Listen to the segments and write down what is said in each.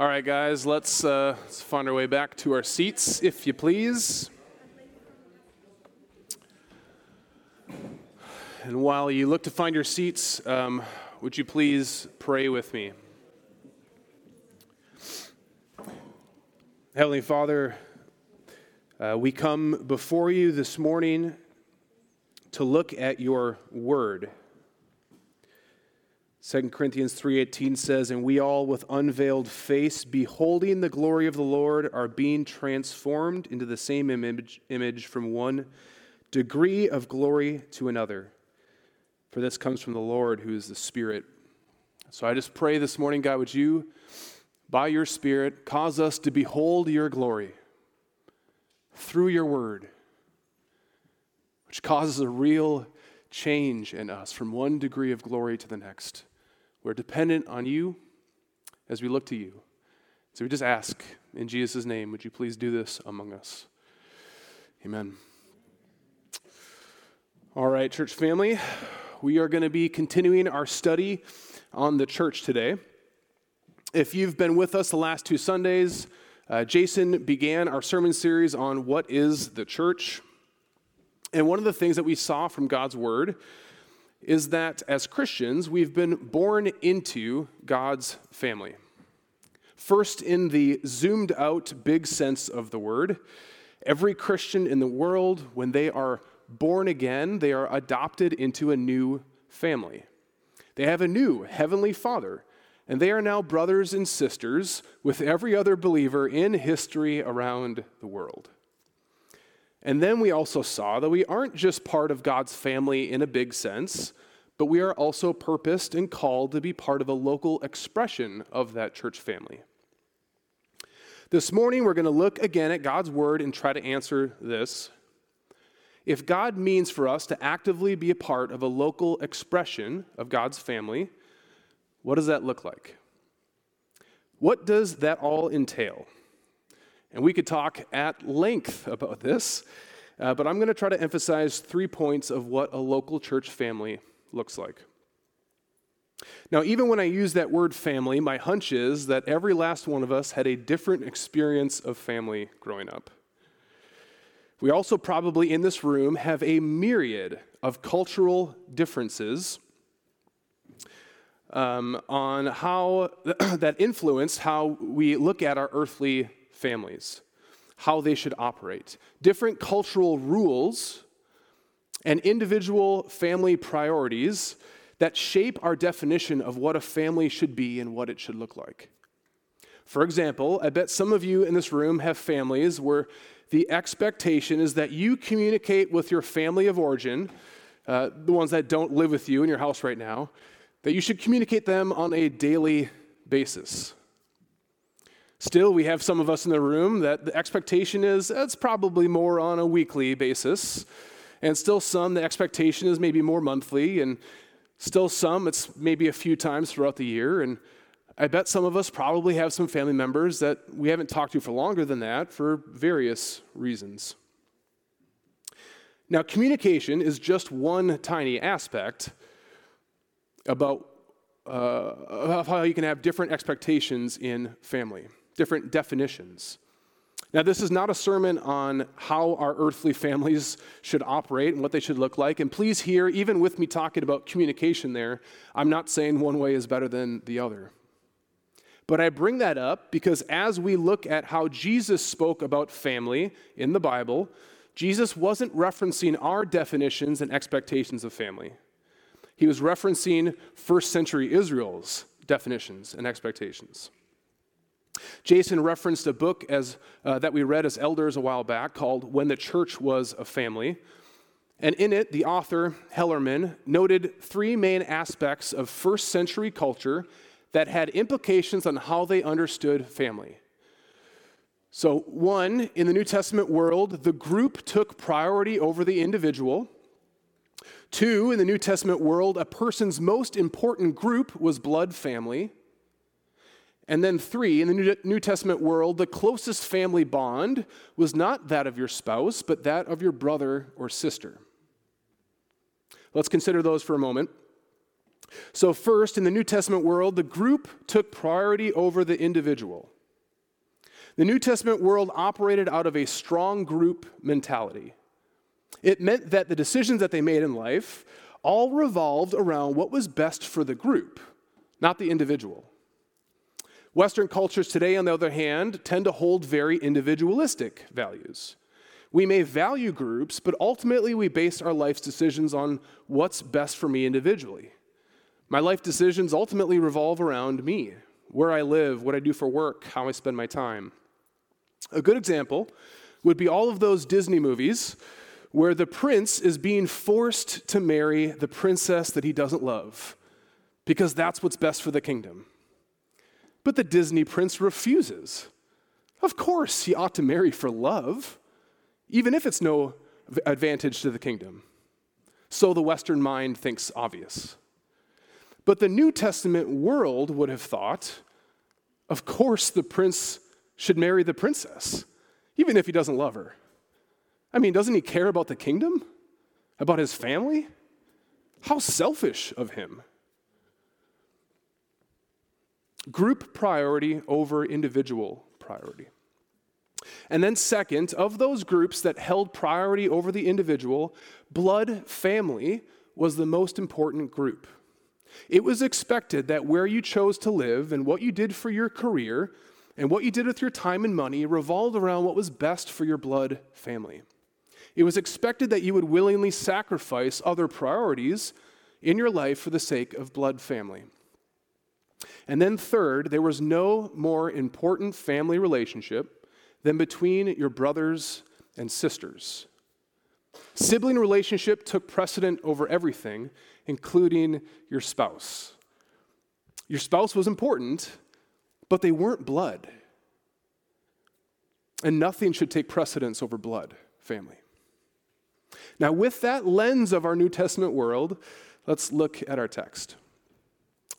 All right, guys, let's, uh, let's find our way back to our seats, if you please. And while you look to find your seats, um, would you please pray with me? Heavenly Father, uh, we come before you this morning to look at your word. 2 Corinthians 3:18 says, "And we all with unveiled face beholding the glory of the Lord are being transformed into the same image, image from one degree of glory to another. For this comes from the Lord who is the Spirit." So I just pray this morning, God, would you by your Spirit cause us to behold your glory through your word, which causes a real change in us from one degree of glory to the next. We're dependent on you as we look to you. So we just ask in Jesus' name, would you please do this among us? Amen. All right, church family, we are going to be continuing our study on the church today. If you've been with us the last two Sundays, uh, Jason began our sermon series on what is the church. And one of the things that we saw from God's word is that as Christians, we've been born into God's family. First, in the zoomed out big sense of the word, every Christian in the world, when they are born again, they are adopted into a new family. They have a new heavenly father, and they are now brothers and sisters with every other believer in history around the world. And then we also saw that we aren't just part of God's family in a big sense, but we are also purposed and called to be part of a local expression of that church family. This morning, we're going to look again at God's word and try to answer this. If God means for us to actively be a part of a local expression of God's family, what does that look like? What does that all entail? And we could talk at length about this, uh, but I'm going to try to emphasize three points of what a local church family looks like. Now, even when I use that word family, my hunch is that every last one of us had a different experience of family growing up. We also probably in this room have a myriad of cultural differences um, on how that influence how we look at our earthly families, how they should operate. Different cultural rules and individual family priorities that shape our definition of what a family should be and what it should look like. For example, I bet some of you in this room have families where the expectation is that you communicate with your family of origin, uh, the ones that don't live with you in your house right now, that you should communicate them on a daily basis. Still, we have some of us in the room that the expectation is it's probably more on a weekly basis. And still some, the expectation is maybe more monthly. And still some, it's maybe a few times throughout the year. And I bet some of us probably have some family members that we haven't talked to for longer than that for various reasons. Now, communication is just one tiny aspect about uh, how you can have different expectations in family different definitions. Now, this is not a sermon on how our earthly families should operate and what they should look like. And please hear, even with me talking about communication there, I'm not saying one way is better than the other. But I bring that up because as we look at how Jesus spoke about family in the Bible, Jesus wasn't referencing our definitions and expectations of family. He was referencing first century Israel's definitions and expectations. Jason referenced a book as, uh, that we read as elders a while back called When the Church Was a Family. And in it, the author, Hellerman, noted three main aspects of first century culture that had implications on how they understood family. So, one, in the New Testament world, the group took priority over the individual. Two, in the New Testament world, a person's most important group was blood family. And then, three, in the New Testament world, the closest family bond was not that of your spouse, but that of your brother or sister. Let's consider those for a moment. So, first, in the New Testament world, the group took priority over the individual. The New Testament world operated out of a strong group mentality. It meant that the decisions that they made in life all revolved around what was best for the group, not the individual. Western cultures today, on the other hand, tend to hold very individualistic values. We may value groups, but ultimately we base our life's decisions on what's best for me individually. My life decisions ultimately revolve around me where I live, what I do for work, how I spend my time. A good example would be all of those Disney movies where the prince is being forced to marry the princess that he doesn't love because that's what's best for the kingdom. But the Disney prince refuses. Of course, he ought to marry for love, even if it's no advantage to the kingdom. So the Western mind thinks obvious. But the New Testament world would have thought, of course, the prince should marry the princess, even if he doesn't love her. I mean, doesn't he care about the kingdom? About his family? How selfish of him. Group priority over individual priority. And then, second, of those groups that held priority over the individual, blood family was the most important group. It was expected that where you chose to live and what you did for your career and what you did with your time and money revolved around what was best for your blood family. It was expected that you would willingly sacrifice other priorities in your life for the sake of blood family. And then, third, there was no more important family relationship than between your brothers and sisters. Sibling relationship took precedent over everything, including your spouse. Your spouse was important, but they weren't blood. And nothing should take precedence over blood, family. Now, with that lens of our New Testament world, let's look at our text.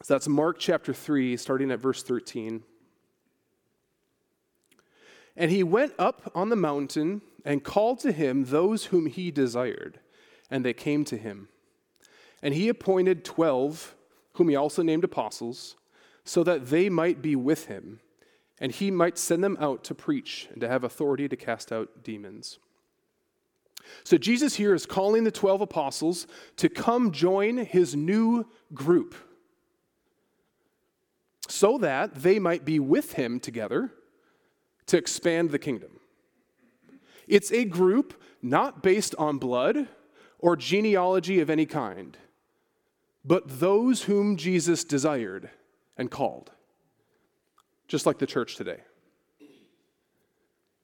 So that's Mark chapter 3, starting at verse 13. And he went up on the mountain and called to him those whom he desired, and they came to him. And he appointed twelve, whom he also named apostles, so that they might be with him, and he might send them out to preach and to have authority to cast out demons. So Jesus here is calling the 12 apostles to come join his new group so that they might be with him together to expand the kingdom. It's a group not based on blood or genealogy of any kind, but those whom Jesus desired and called, just like the church today.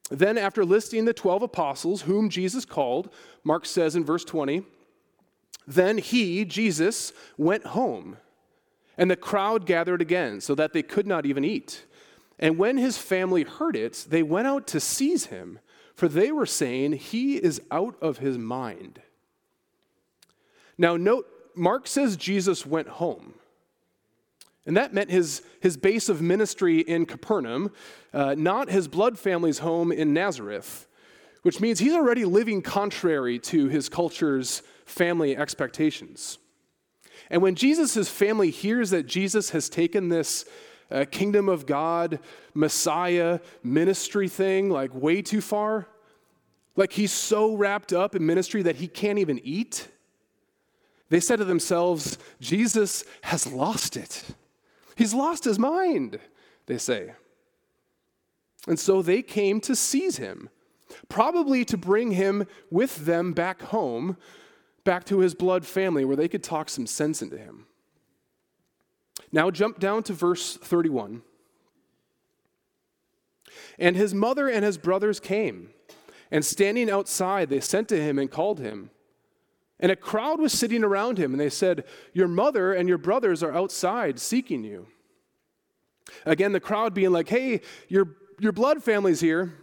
Then, after listing the 12 apostles whom Jesus called, Mark says in verse 20, then he, Jesus, went home, and the crowd gathered again, so that they could not even eat. And when his family heard it, they went out to seize him, for they were saying, He is out of his mind. Now, note, Mark says Jesus went home. And that meant his, his base of ministry in Capernaum, uh, not his blood family's home in Nazareth, which means he's already living contrary to his culture's family expectations. And when Jesus' family hears that Jesus has taken this uh, kingdom of God, Messiah ministry thing like way too far, like he's so wrapped up in ministry that he can't even eat, they said to themselves, Jesus has lost it. He's lost his mind, they say. And so they came to seize him, probably to bring him with them back home, back to his blood family, where they could talk some sense into him. Now, jump down to verse 31. And his mother and his brothers came, and standing outside, they sent to him and called him. And a crowd was sitting around him, and they said, Your mother and your brothers are outside seeking you. Again, the crowd being like, Hey, your, your blood family's here.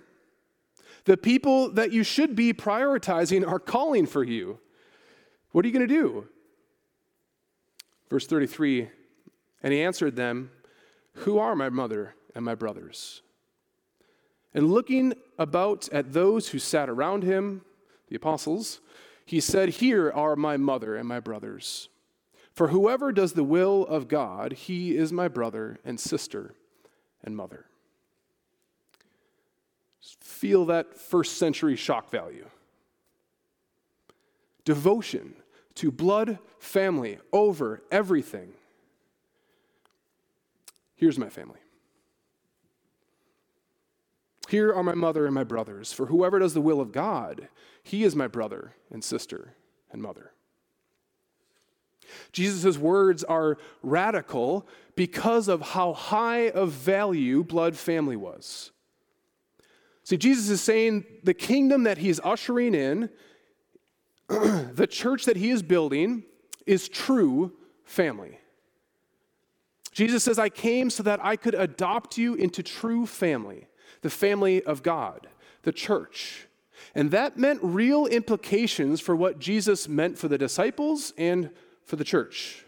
The people that you should be prioritizing are calling for you. What are you going to do? Verse 33 And he answered them, Who are my mother and my brothers? And looking about at those who sat around him, the apostles, he said, Here are my mother and my brothers. For whoever does the will of God, he is my brother and sister and mother. Feel that first century shock value. Devotion to blood family over everything. Here's my family. Here are my mother and my brothers. For whoever does the will of God, he is my brother and sister and mother. Jesus' words are radical because of how high of value blood family was. See, Jesus is saying the kingdom that he is ushering in, the church that he is building, is true family. Jesus says, I came so that I could adopt you into true family, the family of God, the church. And that meant real implications for what Jesus meant for the disciples and for the church.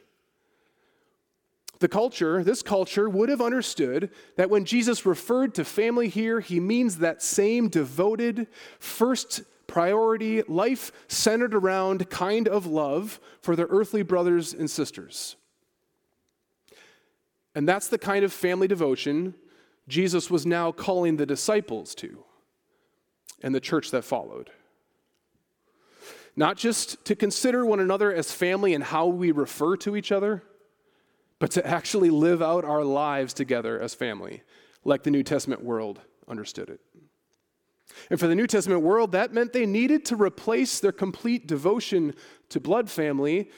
The culture, this culture, would have understood that when Jesus referred to family here, he means that same devoted, first priority, life centered around kind of love for their earthly brothers and sisters. And that's the kind of family devotion Jesus was now calling the disciples to and the church that followed. Not just to consider one another as family and how we refer to each other, but to actually live out our lives together as family, like the New Testament world understood it. And for the New Testament world, that meant they needed to replace their complete devotion to blood family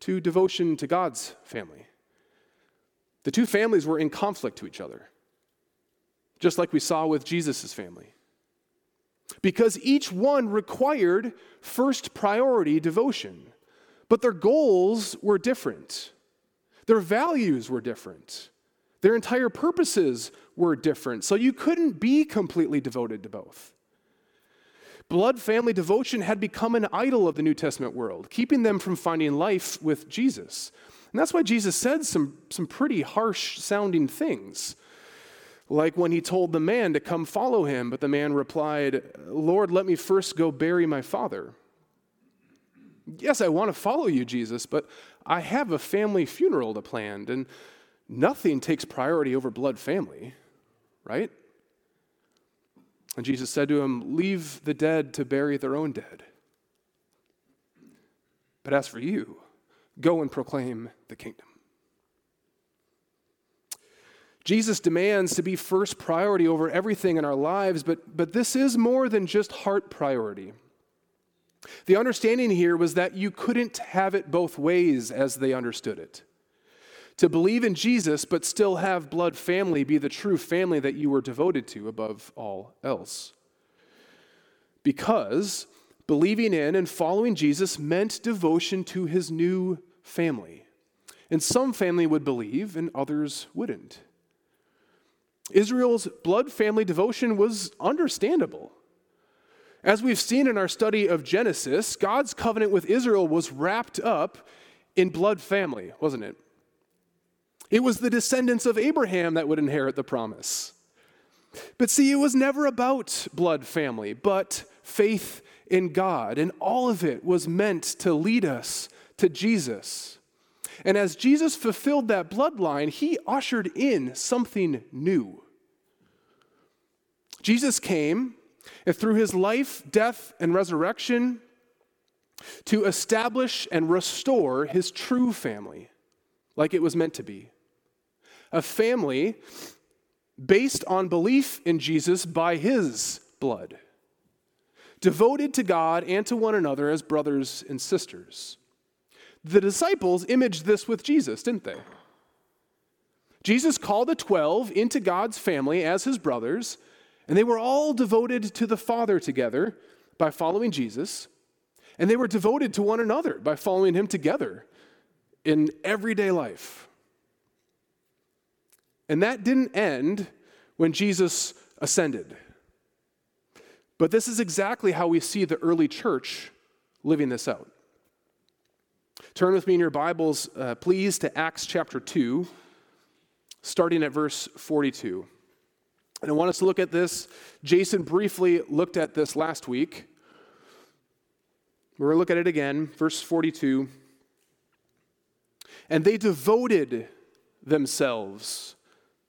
to devotion to God's family. The two families were in conflict to each other, just like we saw with Jesus' family because each one required first priority devotion. But their goals were different, their values were different, their entire purposes were different. So you couldn't be completely devoted to both. Blood family devotion had become an idol of the New Testament world, keeping them from finding life with Jesus. And that's why Jesus said some, some pretty harsh sounding things like when he told the man to come follow him, but the man replied, Lord, let me first go bury my father. Yes, I want to follow you, Jesus, but I have a family funeral to plan, and nothing takes priority over blood family, right? And Jesus said to him, Leave the dead to bury their own dead. But as for you, go and proclaim the kingdom. Jesus demands to be first priority over everything in our lives, but, but this is more than just heart priority. The understanding here was that you couldn't have it both ways as they understood it. To believe in Jesus, but still have blood family be the true family that you were devoted to above all else. Because believing in and following Jesus meant devotion to his new family. And some family would believe, and others wouldn't. Israel's blood family devotion was understandable. As we've seen in our study of Genesis, God's covenant with Israel was wrapped up in blood family, wasn't it? It was the descendants of Abraham that would inherit the promise. But see, it was never about blood family, but faith in God. And all of it was meant to lead us to Jesus. And as Jesus fulfilled that bloodline, he ushered in something new. Jesus came and through his life, death, and resurrection to establish and restore his true family like it was meant to be. A family based on belief in Jesus by his blood, devoted to God and to one another as brothers and sisters. The disciples imaged this with Jesus, didn't they? Jesus called the 12 into God's family as his brothers, and they were all devoted to the Father together by following Jesus, and they were devoted to one another by following him together in everyday life. And that didn't end when Jesus ascended. But this is exactly how we see the early church living this out. Turn with me in your Bibles, uh, please, to Acts chapter 2, starting at verse 42. And I want us to look at this. Jason briefly looked at this last week. We're going to look at it again, verse 42. And they devoted themselves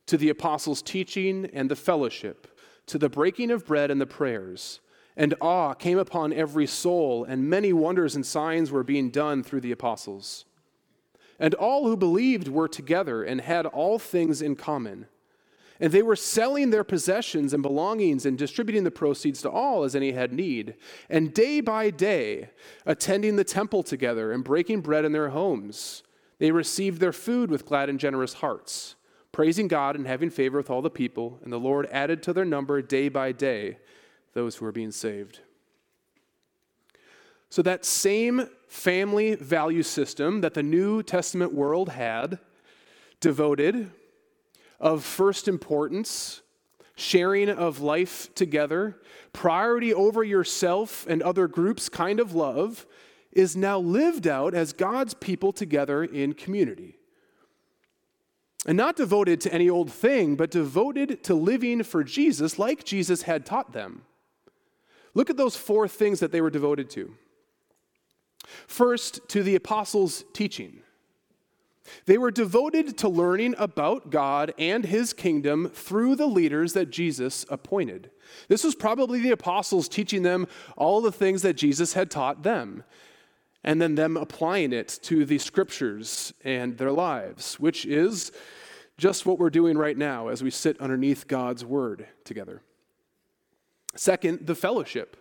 to the apostles' teaching and the fellowship, to the breaking of bread and the prayers. And awe came upon every soul, and many wonders and signs were being done through the apostles. And all who believed were together and had all things in common. And they were selling their possessions and belongings and distributing the proceeds to all as any had need. And day by day, attending the temple together and breaking bread in their homes, they received their food with glad and generous hearts, praising God and having favor with all the people. And the Lord added to their number day by day those who were being saved. So, that same family value system that the New Testament world had, devoted, of first importance, sharing of life together, priority over yourself and other groups kind of love, is now lived out as God's people together in community. And not devoted to any old thing, but devoted to living for Jesus like Jesus had taught them. Look at those four things that they were devoted to. First, to the apostles' teaching. They were devoted to learning about God and his kingdom through the leaders that Jesus appointed. This was probably the apostles teaching them all the things that Jesus had taught them, and then them applying it to the scriptures and their lives, which is just what we're doing right now as we sit underneath God's word together. Second, the fellowship.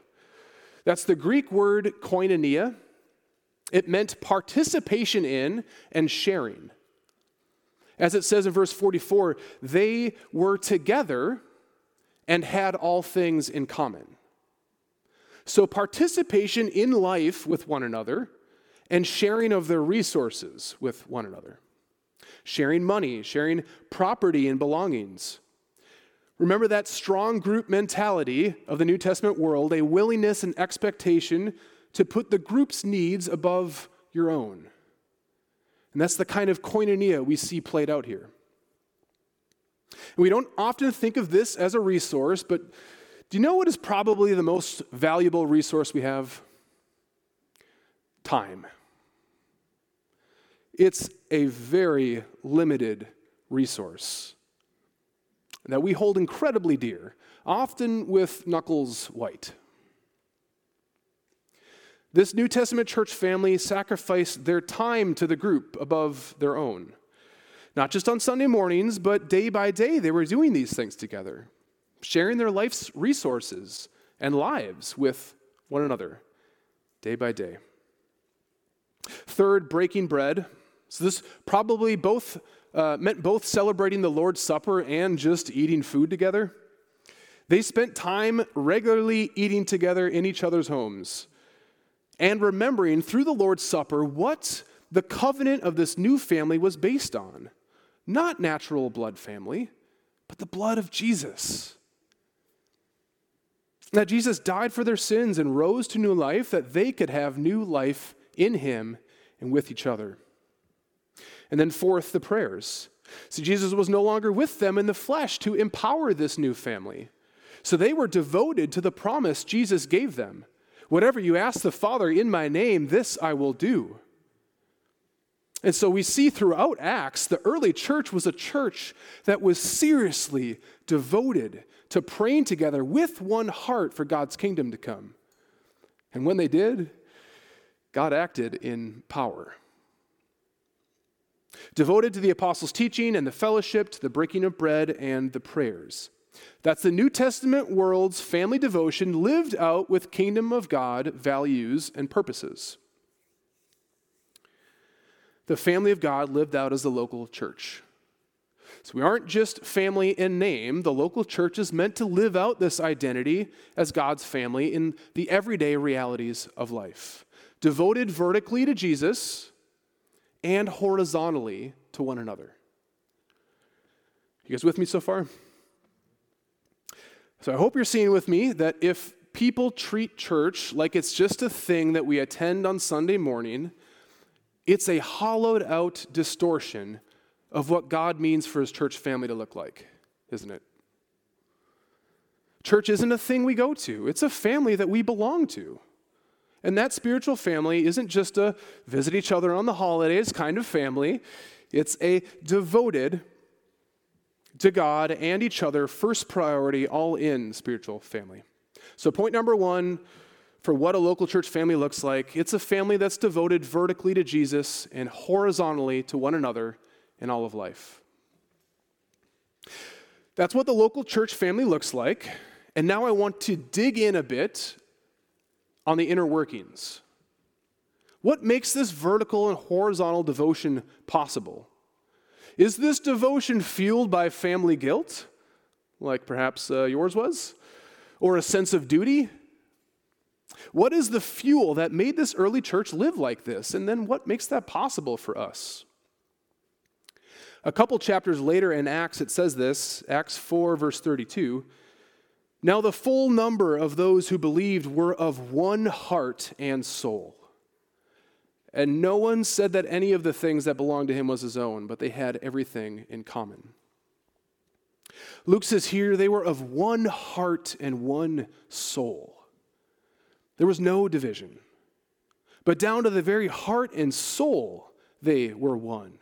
That's the Greek word koinonia. It meant participation in and sharing. As it says in verse 44, they were together and had all things in common. So, participation in life with one another and sharing of their resources with one another. Sharing money, sharing property and belongings, Remember that strong group mentality of the New Testament world, a willingness and expectation to put the group's needs above your own. And that's the kind of koinonia we see played out here. And we don't often think of this as a resource, but do you know what is probably the most valuable resource we have? Time. It's a very limited resource that we hold incredibly dear, often with knuckles white. This New Testament church family sacrificed their time to the group above their own. Not just on Sunday mornings, but day by day, they were doing these things together, sharing their life's resources and lives with one another, day by day. Third, breaking bread. So, this probably both uh, meant both celebrating the Lord's Supper and just eating food together. They spent time regularly eating together in each other's homes and remembering through the Lord's Supper what the covenant of this new family was based on. Not natural blood family, but the blood of Jesus. That Jesus died for their sins and rose to new life, that they could have new life in him and with each other. And then, fourth, the prayers. See, Jesus was no longer with them in the flesh to empower this new family. So they were devoted to the promise Jesus gave them Whatever you ask the Father in my name, this I will do. And so we see throughout Acts, the early church was a church that was seriously devoted to praying together with one heart for God's kingdom to come. And when they did, God acted in power. Devoted to the apostles' teaching and the fellowship, to the breaking of bread and the prayers. That's the New Testament world's family devotion lived out with kingdom of God values and purposes. The family of God lived out as the local church. So we aren't just family in name. The local church is meant to live out this identity as God's family in the everyday realities of life. Devoted vertically to Jesus and horizontally to one another. You guys with me so far? So I hope you're seeing with me that if people treat church like it's just a thing that we attend on Sunday morning, it's a hollowed out distortion of what God means for his church family to look like, isn't it? Church isn't a thing we go to, it's a family that we belong to. And that spiritual family isn't just a visit each other on the holidays kind of family, it's a devoted to God and each other, first priority, all in spiritual family. So, point number one for what a local church family looks like it's a family that's devoted vertically to Jesus and horizontally to one another in all of life. That's what the local church family looks like. And now I want to dig in a bit on the inner workings. What makes this vertical and horizontal devotion possible? Is this devotion fueled by family guilt, like perhaps uh, yours was, or a sense of duty? What is the fuel that made this early church live like this? And then what makes that possible for us? A couple chapters later in Acts, it says this Acts 4, verse 32. Now the full number of those who believed were of one heart and soul. And no one said that any of the things that belonged to him was his own, but they had everything in common. Luke says here they were of one heart and one soul. There was no division, but down to the very heart and soul, they were one.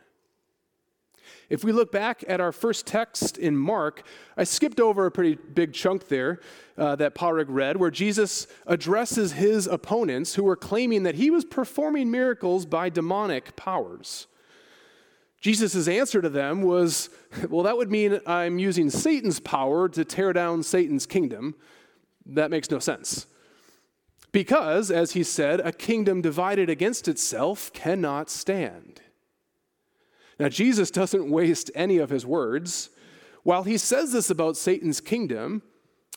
If we look back at our first text in Mark, I skipped over a pretty big chunk there uh, that Parig read, where Jesus addresses his opponents who were claiming that he was performing miracles by demonic powers. Jesus' answer to them was, Well, that would mean I'm using Satan's power to tear down Satan's kingdom. That makes no sense. Because, as he said, a kingdom divided against itself cannot stand. Now, Jesus doesn't waste any of his words. While he says this about Satan's kingdom,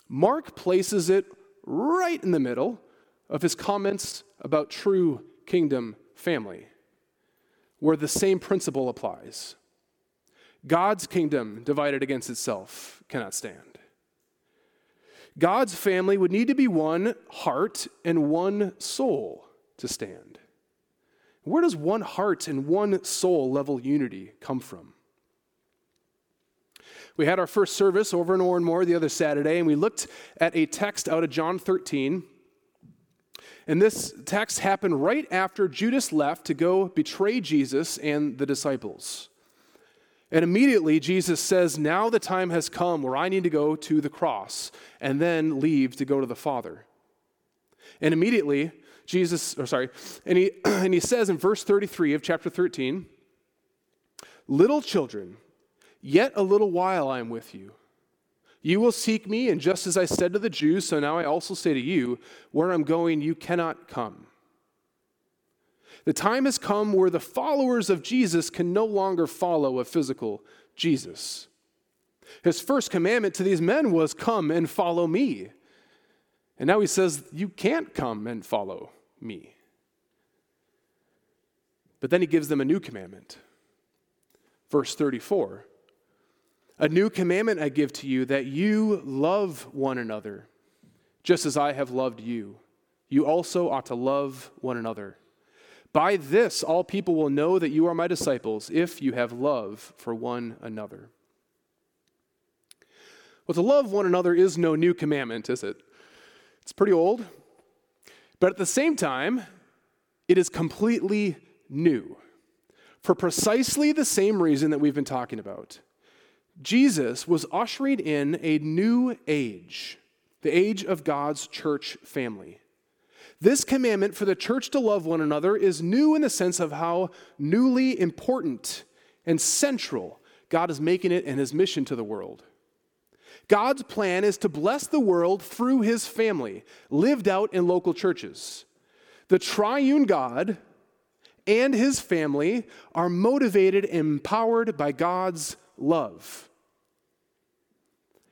Mark places it right in the middle of his comments about true kingdom family, where the same principle applies. God's kingdom divided against itself cannot stand. God's family would need to be one heart and one soul to stand. Where does one heart and one soul level unity come from? We had our first service over and over and more the other Saturday, and we looked at a text out of John 13. And this text happened right after Judas left to go betray Jesus and the disciples. And immediately Jesus says, Now the time has come where I need to go to the cross and then leave to go to the Father. And immediately, Jesus, or sorry, and he, and he says in verse 33 of chapter 13, Little children, yet a little while I am with you. You will seek me, and just as I said to the Jews, so now I also say to you, where I'm going, you cannot come. The time has come where the followers of Jesus can no longer follow a physical Jesus. His first commandment to these men was, Come and follow me. And now he says, You can't come and follow me. But then he gives them a new commandment. Verse 34 A new commandment I give to you that you love one another, just as I have loved you. You also ought to love one another. By this, all people will know that you are my disciples if you have love for one another. Well, to love one another is no new commandment, is it? It's pretty old. But at the same time, it is completely new for precisely the same reason that we've been talking about. Jesus was ushering in a new age, the age of God's church family. This commandment for the church to love one another is new in the sense of how newly important and central God is making it in his mission to the world. God's plan is to bless the world through his family, lived out in local churches. The triune God and his family are motivated and empowered by God's love.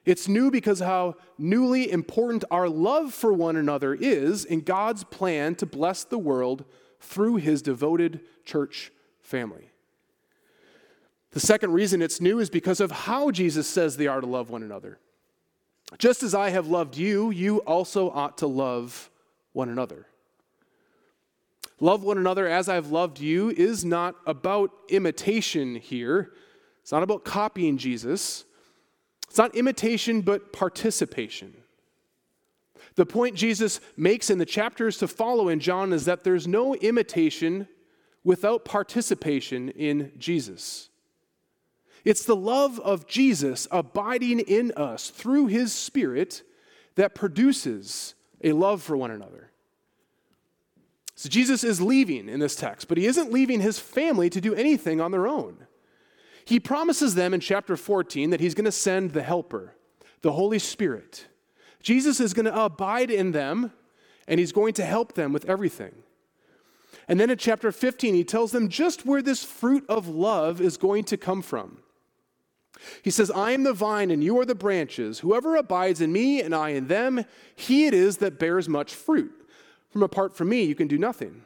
It's new because how newly important our love for one another is in God's plan to bless the world through his devoted church family. The second reason it's new is because of how Jesus says they are to love one another. Just as I have loved you, you also ought to love one another. Love one another as I've loved you is not about imitation here. It's not about copying Jesus. It's not imitation, but participation. The point Jesus makes in the chapters to follow in John is that there's no imitation without participation in Jesus. It's the love of Jesus abiding in us through his Spirit that produces a love for one another. So Jesus is leaving in this text, but he isn't leaving his family to do anything on their own. He promises them in chapter 14 that he's going to send the Helper, the Holy Spirit. Jesus is going to abide in them and he's going to help them with everything. And then in chapter 15, he tells them just where this fruit of love is going to come from. He says, I am the vine and you are the branches. Whoever abides in me and I in them, he it is that bears much fruit. From apart from me, you can do nothing.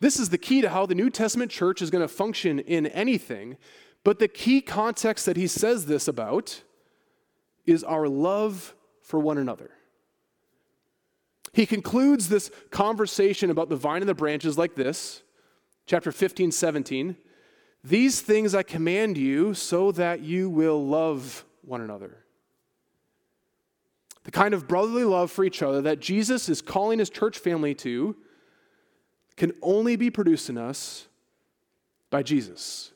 This is the key to how the New Testament church is going to function in anything. But the key context that he says this about is our love for one another. He concludes this conversation about the vine and the branches like this, chapter 15, 17. These things I command you so that you will love one another. The kind of brotherly love for each other that Jesus is calling his church family to can only be produced in us by Jesus.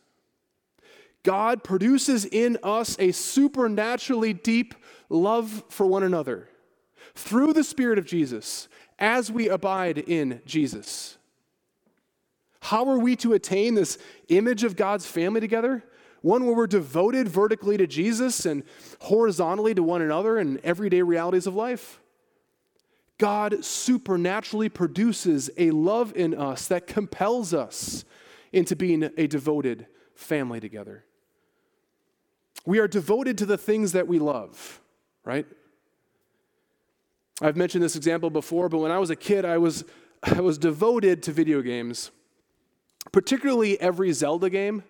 God produces in us a supernaturally deep love for one another through the Spirit of Jesus as we abide in Jesus. How are we to attain this image of God's family together? One where we're devoted vertically to Jesus and horizontally to one another in everyday realities of life. God supernaturally produces a love in us that compels us into being a devoted family together. We are devoted to the things that we love, right? I've mentioned this example before, but when I was a kid, I was, I was devoted to video games particularly every Zelda game,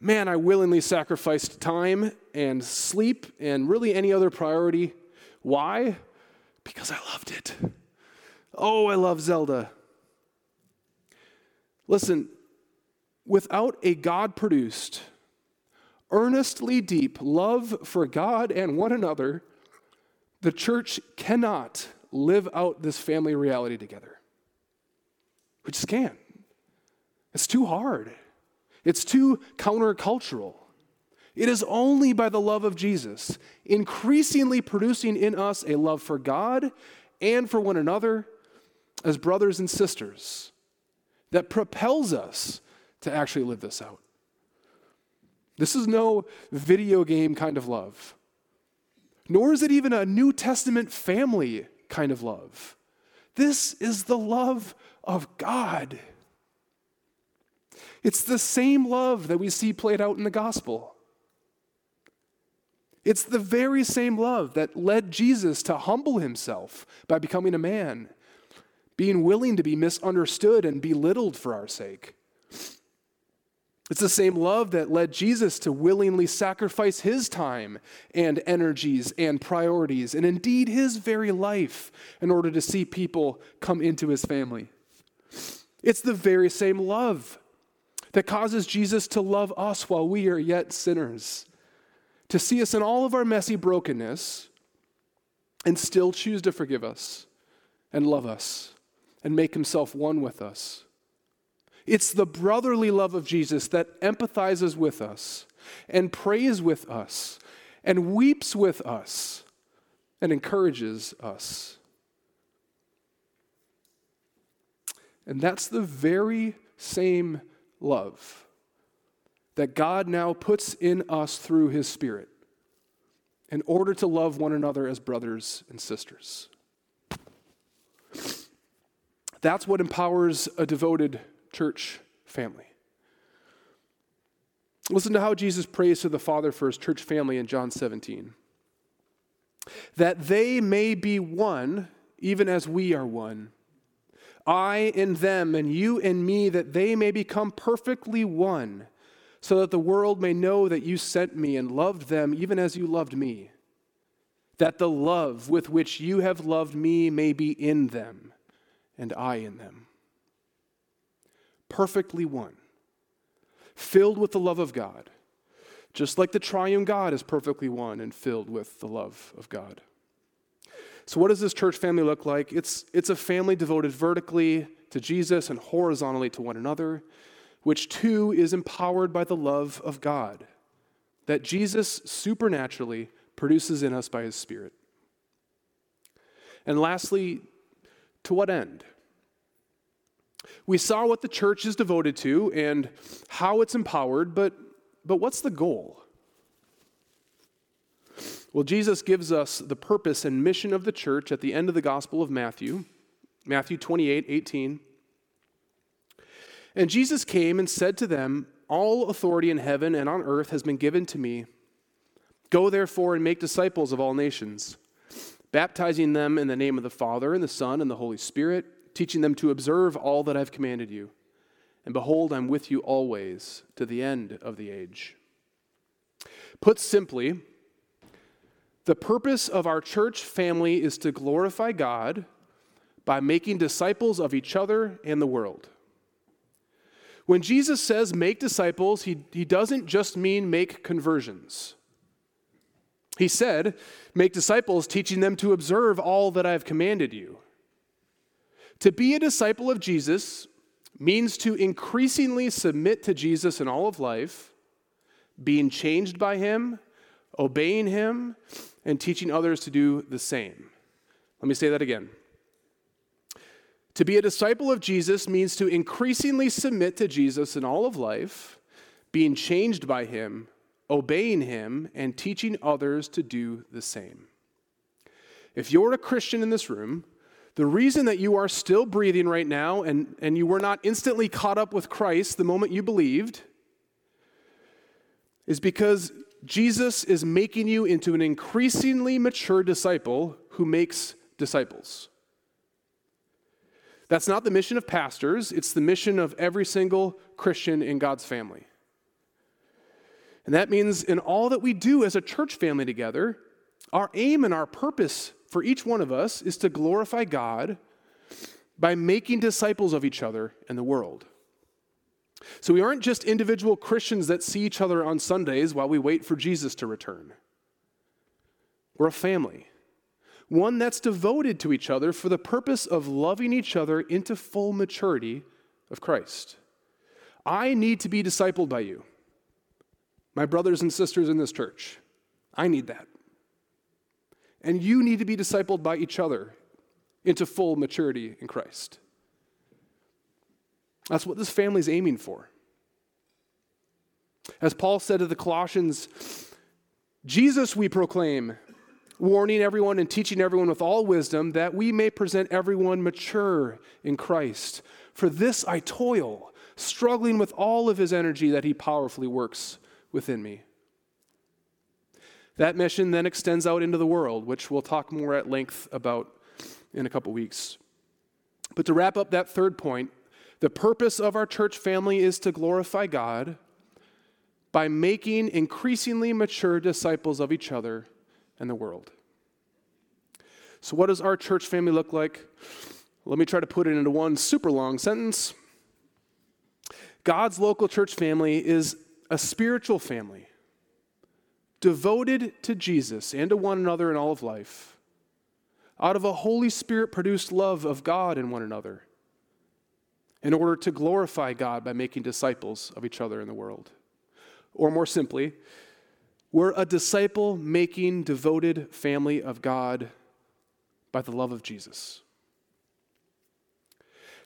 man, I willingly sacrificed time and sleep and really any other priority. Why? Because I loved it. Oh, I love Zelda. Listen, without a God produced, earnestly deep love for God and one another, the church cannot live out this family reality together. We just can't. It's too hard, it's too countercultural. It is only by the love of Jesus, increasingly producing in us a love for God and for one another as brothers and sisters, that propels us to actually live this out. This is no video game kind of love, nor is it even a New Testament family kind of love. This is the love of God. It's the same love that we see played out in the gospel. It's the very same love that led Jesus to humble himself by becoming a man, being willing to be misunderstood and belittled for our sake. It's the same love that led Jesus to willingly sacrifice his time and energies and priorities, and indeed his very life, in order to see people come into his family. It's the very same love that causes Jesus to love us while we are yet sinners, to see us in all of our messy brokenness and still choose to forgive us and love us and make himself one with us. It's the brotherly love of Jesus that empathizes with us and prays with us and weeps with us and encourages us. And that's the very same love that God now puts in us through his Spirit in order to love one another as brothers and sisters. That's what empowers a devoted church family. Listen to how Jesus prays to the Father for his church family in John 17. That they may be one, even as we are one I in them, and you in me, that they may become perfectly one, so that the world may know that you sent me and loved them even as you loved me. That the love with which you have loved me may be in them, and I in them. Perfectly one, filled with the love of God, just like the triune God is perfectly one and filled with the love of God. So, what does this church family look like? It's, it's a family devoted vertically to Jesus and horizontally to one another, which too is empowered by the love of God that Jesus supernaturally produces in us by his Spirit. And lastly, to what end? We saw what the church is devoted to and how it's empowered, but, but what's the goal? Well, Jesus gives us the purpose and mission of the church at the end of the Gospel of Matthew, Matthew 28 18. And Jesus came and said to them, All authority in heaven and on earth has been given to me. Go therefore and make disciples of all nations, baptizing them in the name of the Father, and the Son, and the Holy Spirit, teaching them to observe all that I've commanded you. And behold, I'm with you always to the end of the age. Put simply, the purpose of our church family is to glorify God by making disciples of each other and the world. When Jesus says make disciples, he, he doesn't just mean make conversions. He said, Make disciples, teaching them to observe all that I have commanded you. To be a disciple of Jesus means to increasingly submit to Jesus in all of life, being changed by him, obeying him, and teaching others to do the same. Let me say that again. To be a disciple of Jesus means to increasingly submit to Jesus in all of life, being changed by him, obeying him, and teaching others to do the same. If you're a Christian in this room, the reason that you are still breathing right now and, and you were not instantly caught up with Christ the moment you believed is because Jesus is making you into an increasingly mature disciple who makes disciples. That's not the mission of pastors, it's the mission of every single Christian in God's family. And that means in all that we do as a church family together, our aim and our purpose for each one of us is to glorify God by making disciples of each other and the world. So we aren't just individual Christians that see each other on Sundays while we wait for Jesus to return. We're a family one that's devoted to each other for the purpose of loving each other into full maturity of Christ. I need to be discipled by you, my brothers and sisters in this church. I need that. And you need to be discipled by each other into full maturity in Christ. That's what this family is aiming for. As Paul said to the Colossians, Jesus we proclaim warning everyone and teaching everyone with all wisdom, that we may present everyone mature in Christ. For this I toil, struggling with all of his energy that he powerfully works within me. That mission then extends out into the world, which we'll talk more at length about in a couple weeks. But to wrap up that third point, the purpose of our church family is to glorify God by making increasingly mature disciples of each other and the world. So, what does our church family look like? Let me try to put it into one super long sentence. God's local church family is a spiritual family devoted to Jesus and to one another in all of life, out of a Holy Spirit produced love of God and one another, in order to glorify God by making disciples of each other in the world. Or more simply, we're a disciple making, devoted family of God by the love of Jesus.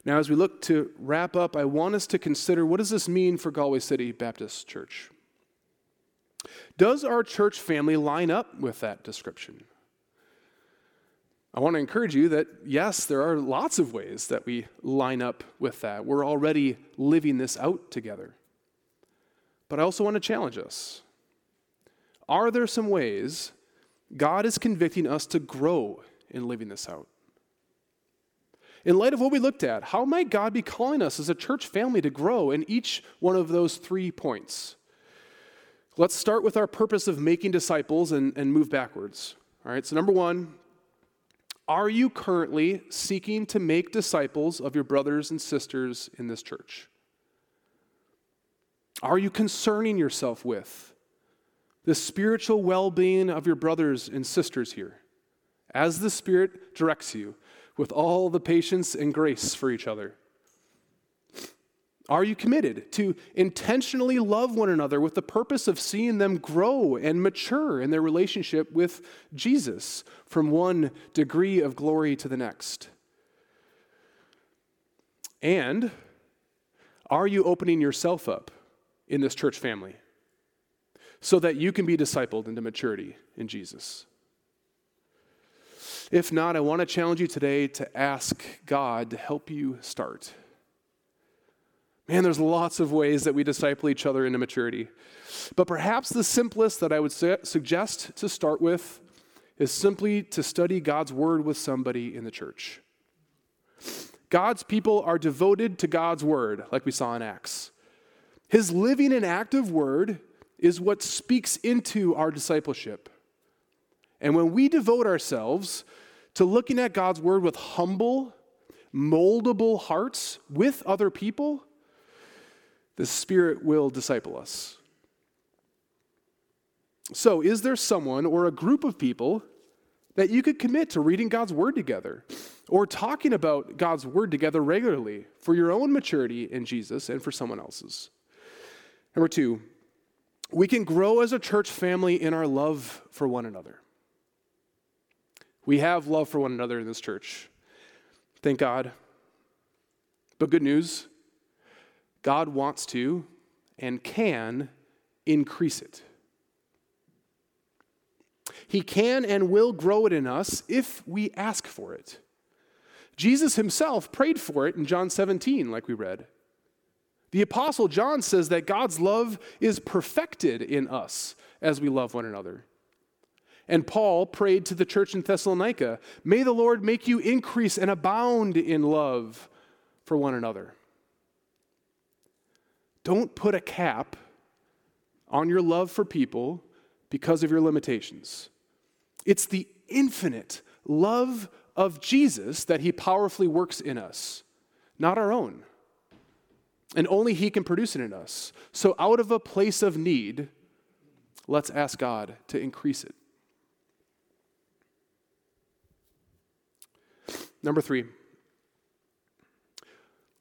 Now, as we look to wrap up, I want us to consider what does this mean for Galway City Baptist Church? Does our church family line up with that description? I want to encourage you that yes, there are lots of ways that we line up with that. We're already living this out together. But I also want to challenge us. Are there some ways God is convicting us to grow in living this out? In light of what we looked at, how might God be calling us as a church family to grow in each one of those three points? Let's start with our purpose of making disciples and, and move backwards. All right, so number one, are you currently seeking to make disciples of your brothers and sisters in this church? Are you concerning yourself with the spiritual well being of your brothers and sisters here as the Spirit directs you, with all the patience and grace for each other. Are you committed to intentionally love one another with the purpose of seeing them grow and mature in their relationship with Jesus from one degree of glory to the next? And are you opening yourself up in this church family so that you can be discipled into maturity in Jesus? If not, I want to challenge you today to ask God to help you start. Man, there's lots of ways that we disciple each other into maturity. But perhaps the simplest that I would su- suggest to start with is simply to study God's word with somebody in the church. God's people are devoted to God's word, like we saw in Acts. His living and active word is what speaks into our discipleship. And when we devote ourselves to looking at God's word with humble, moldable hearts with other people, the Spirit will disciple us. So, is there someone or a group of people that you could commit to reading God's Word together or talking about God's Word together regularly for your own maturity in Jesus and for someone else's? Number two, we can grow as a church family in our love for one another. We have love for one another in this church. Thank God. But good news God wants to and can increase it. He can and will grow it in us if we ask for it. Jesus himself prayed for it in John 17, like we read. The Apostle John says that God's love is perfected in us as we love one another. And Paul prayed to the church in Thessalonica May the Lord make you increase and abound in love for one another. Don't put a cap on your love for people because of your limitations. It's the infinite love of Jesus that he powerfully works in us, not our own. And only he can produce it in us. So, out of a place of need, let's ask God to increase it. Number three,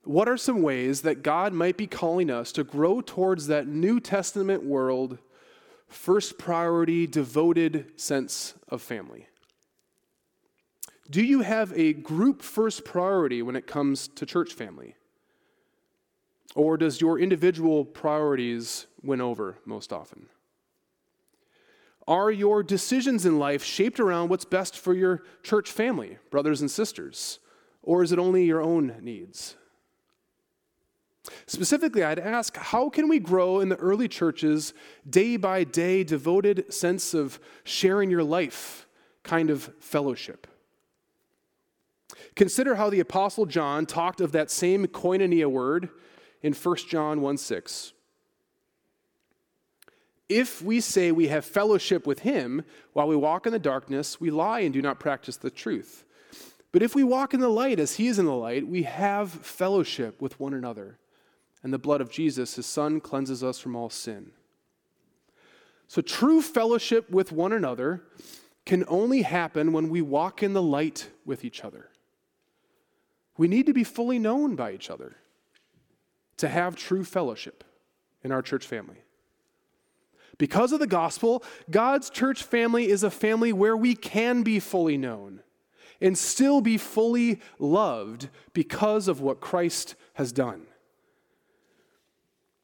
what are some ways that God might be calling us to grow towards that New Testament world, first priority, devoted sense of family? Do you have a group first priority when it comes to church family? Or does your individual priorities win over most often? Are your decisions in life shaped around what's best for your church family, brothers and sisters? Or is it only your own needs? Specifically, I'd ask how can we grow in the early churches day by day devoted sense of sharing your life kind of fellowship? Consider how the apostle John talked of that same koinonia word in 1 John 1 6. If we say we have fellowship with him while we walk in the darkness, we lie and do not practice the truth. But if we walk in the light as he is in the light, we have fellowship with one another and the blood of Jesus, his son, cleanses us from all sin. So, true fellowship with one another can only happen when we walk in the light with each other. We need to be fully known by each other to have true fellowship in our church family. Because of the gospel, God's church family is a family where we can be fully known and still be fully loved because of what Christ has done.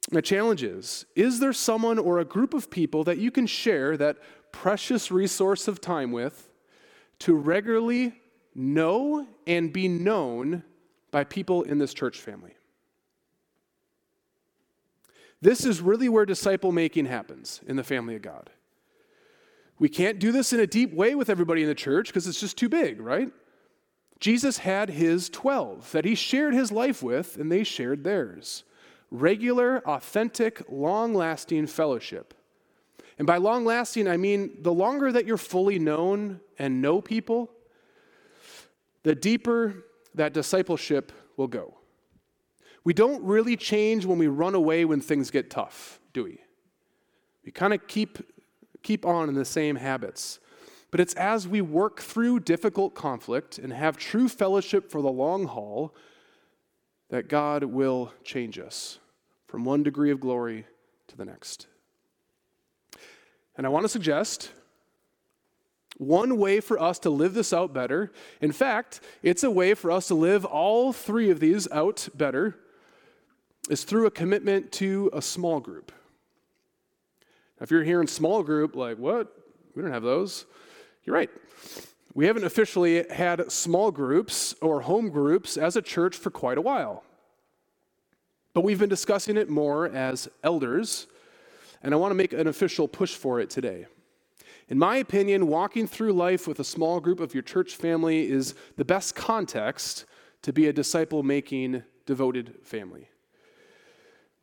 The challenge is Is there someone or a group of people that you can share that precious resource of time with to regularly know and be known by people in this church family? This is really where disciple making happens in the family of God. We can't do this in a deep way with everybody in the church because it's just too big, right? Jesus had his 12 that he shared his life with, and they shared theirs regular, authentic, long lasting fellowship. And by long lasting, I mean the longer that you're fully known and know people, the deeper that discipleship will go. We don't really change when we run away when things get tough, do we? We kind of keep, keep on in the same habits. but it's as we work through difficult conflict and have true fellowship for the long haul that God will change us from one degree of glory to the next. And I want to suggest one way for us to live this out better, in fact, it's a way for us to live all three of these out better, is through a commitment to a small group. Now, if you're hearing small group, like, what? We don't have those. You're right. We haven't officially had small groups or home groups as a church for quite a while. But we've been discussing it more as elders, and I want to make an official push for it today. In my opinion, walking through life with a small group of your church family is the best context to be a disciple making, devoted family.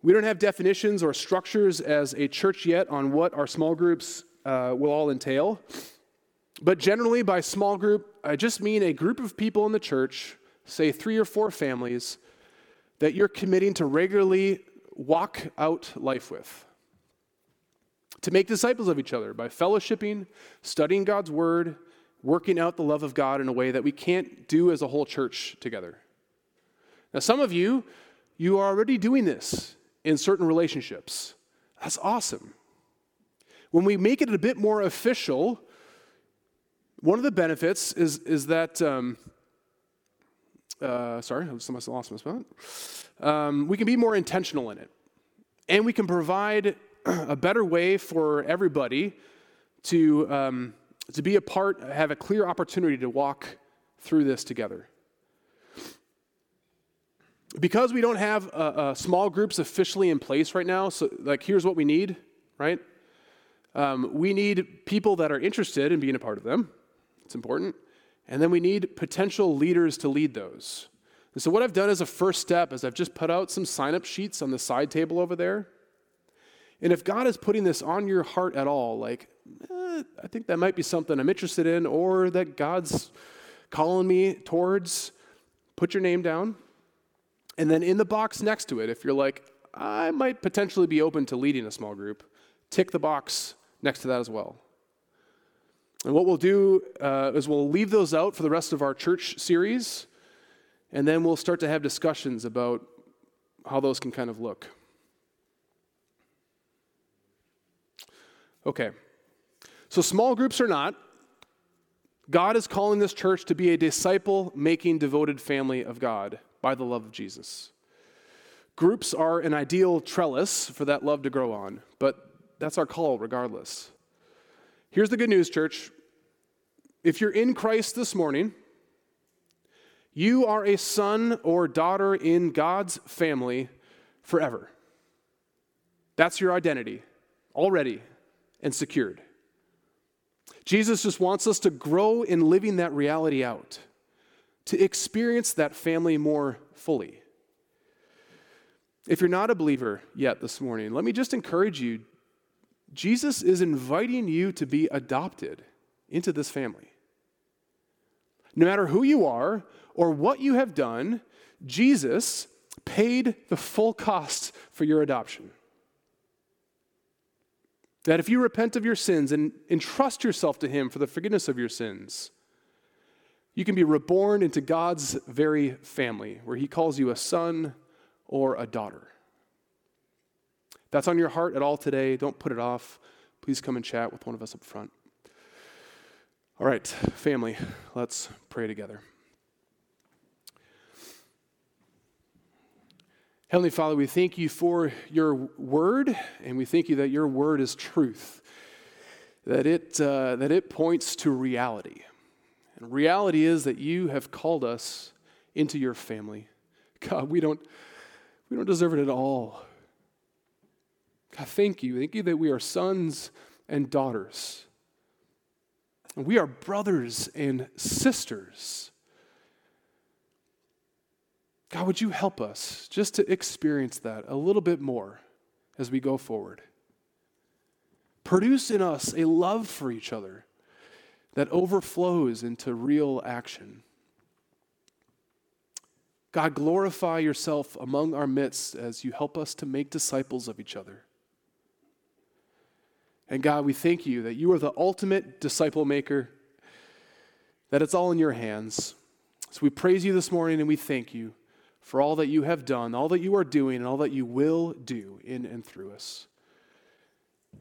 We don't have definitions or structures as a church yet on what our small groups uh, will all entail. But generally, by small group, I just mean a group of people in the church, say three or four families, that you're committing to regularly walk out life with. To make disciples of each other by fellowshipping, studying God's word, working out the love of God in a way that we can't do as a whole church together. Now, some of you, you are already doing this in certain relationships. That's awesome. When we make it a bit more official, one of the benefits is, is that, um, uh, sorry, I just lost my spot. Um, we can be more intentional in it. And we can provide a better way for everybody to, um, to be a part, have a clear opportunity to walk through this together. Because we don't have uh, uh, small groups officially in place right now, so like here's what we need, right? Um, we need people that are interested in being a part of them. It's important. And then we need potential leaders to lead those. And so, what I've done as a first step is I've just put out some sign up sheets on the side table over there. And if God is putting this on your heart at all, like, eh, I think that might be something I'm interested in, or that God's calling me towards, put your name down. And then in the box next to it, if you're like, I might potentially be open to leading a small group, tick the box next to that as well. And what we'll do uh, is we'll leave those out for the rest of our church series, and then we'll start to have discussions about how those can kind of look. Okay. So, small groups or not, God is calling this church to be a disciple making devoted family of God by the love of Jesus. Groups are an ideal trellis for that love to grow on, but that's our call regardless. Here's the good news, church. If you're in Christ this morning, you are a son or daughter in God's family forever. That's your identity already and secured. Jesus just wants us to grow in living that reality out, to experience that family more fully. If you're not a believer yet this morning, let me just encourage you Jesus is inviting you to be adopted into this family. No matter who you are or what you have done, Jesus paid the full cost for your adoption. That if you repent of your sins and entrust yourself to Him for the forgiveness of your sins, you can be reborn into God's very family, where He calls you a son or a daughter that's on your heart at all today, don't put it off. Please come and chat with one of us up front. All right, family, let's pray together. Heavenly Father, we thank you for your word, and we thank you that your word is truth, that it, uh, that it points to reality. And reality is that you have called us into your family. God, we don't, we don't deserve it at all. God, thank you. Thank you that we are sons and daughters. And We are brothers and sisters. God, would you help us just to experience that a little bit more as we go forward? Produce in us a love for each other that overflows into real action. God, glorify yourself among our midst as you help us to make disciples of each other. And God, we thank you that you are the ultimate disciple maker that it's all in your hands. So we praise you this morning and we thank you for all that you have done, all that you are doing, and all that you will do in and through us.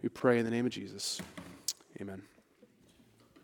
We pray in the name of Jesus. Amen.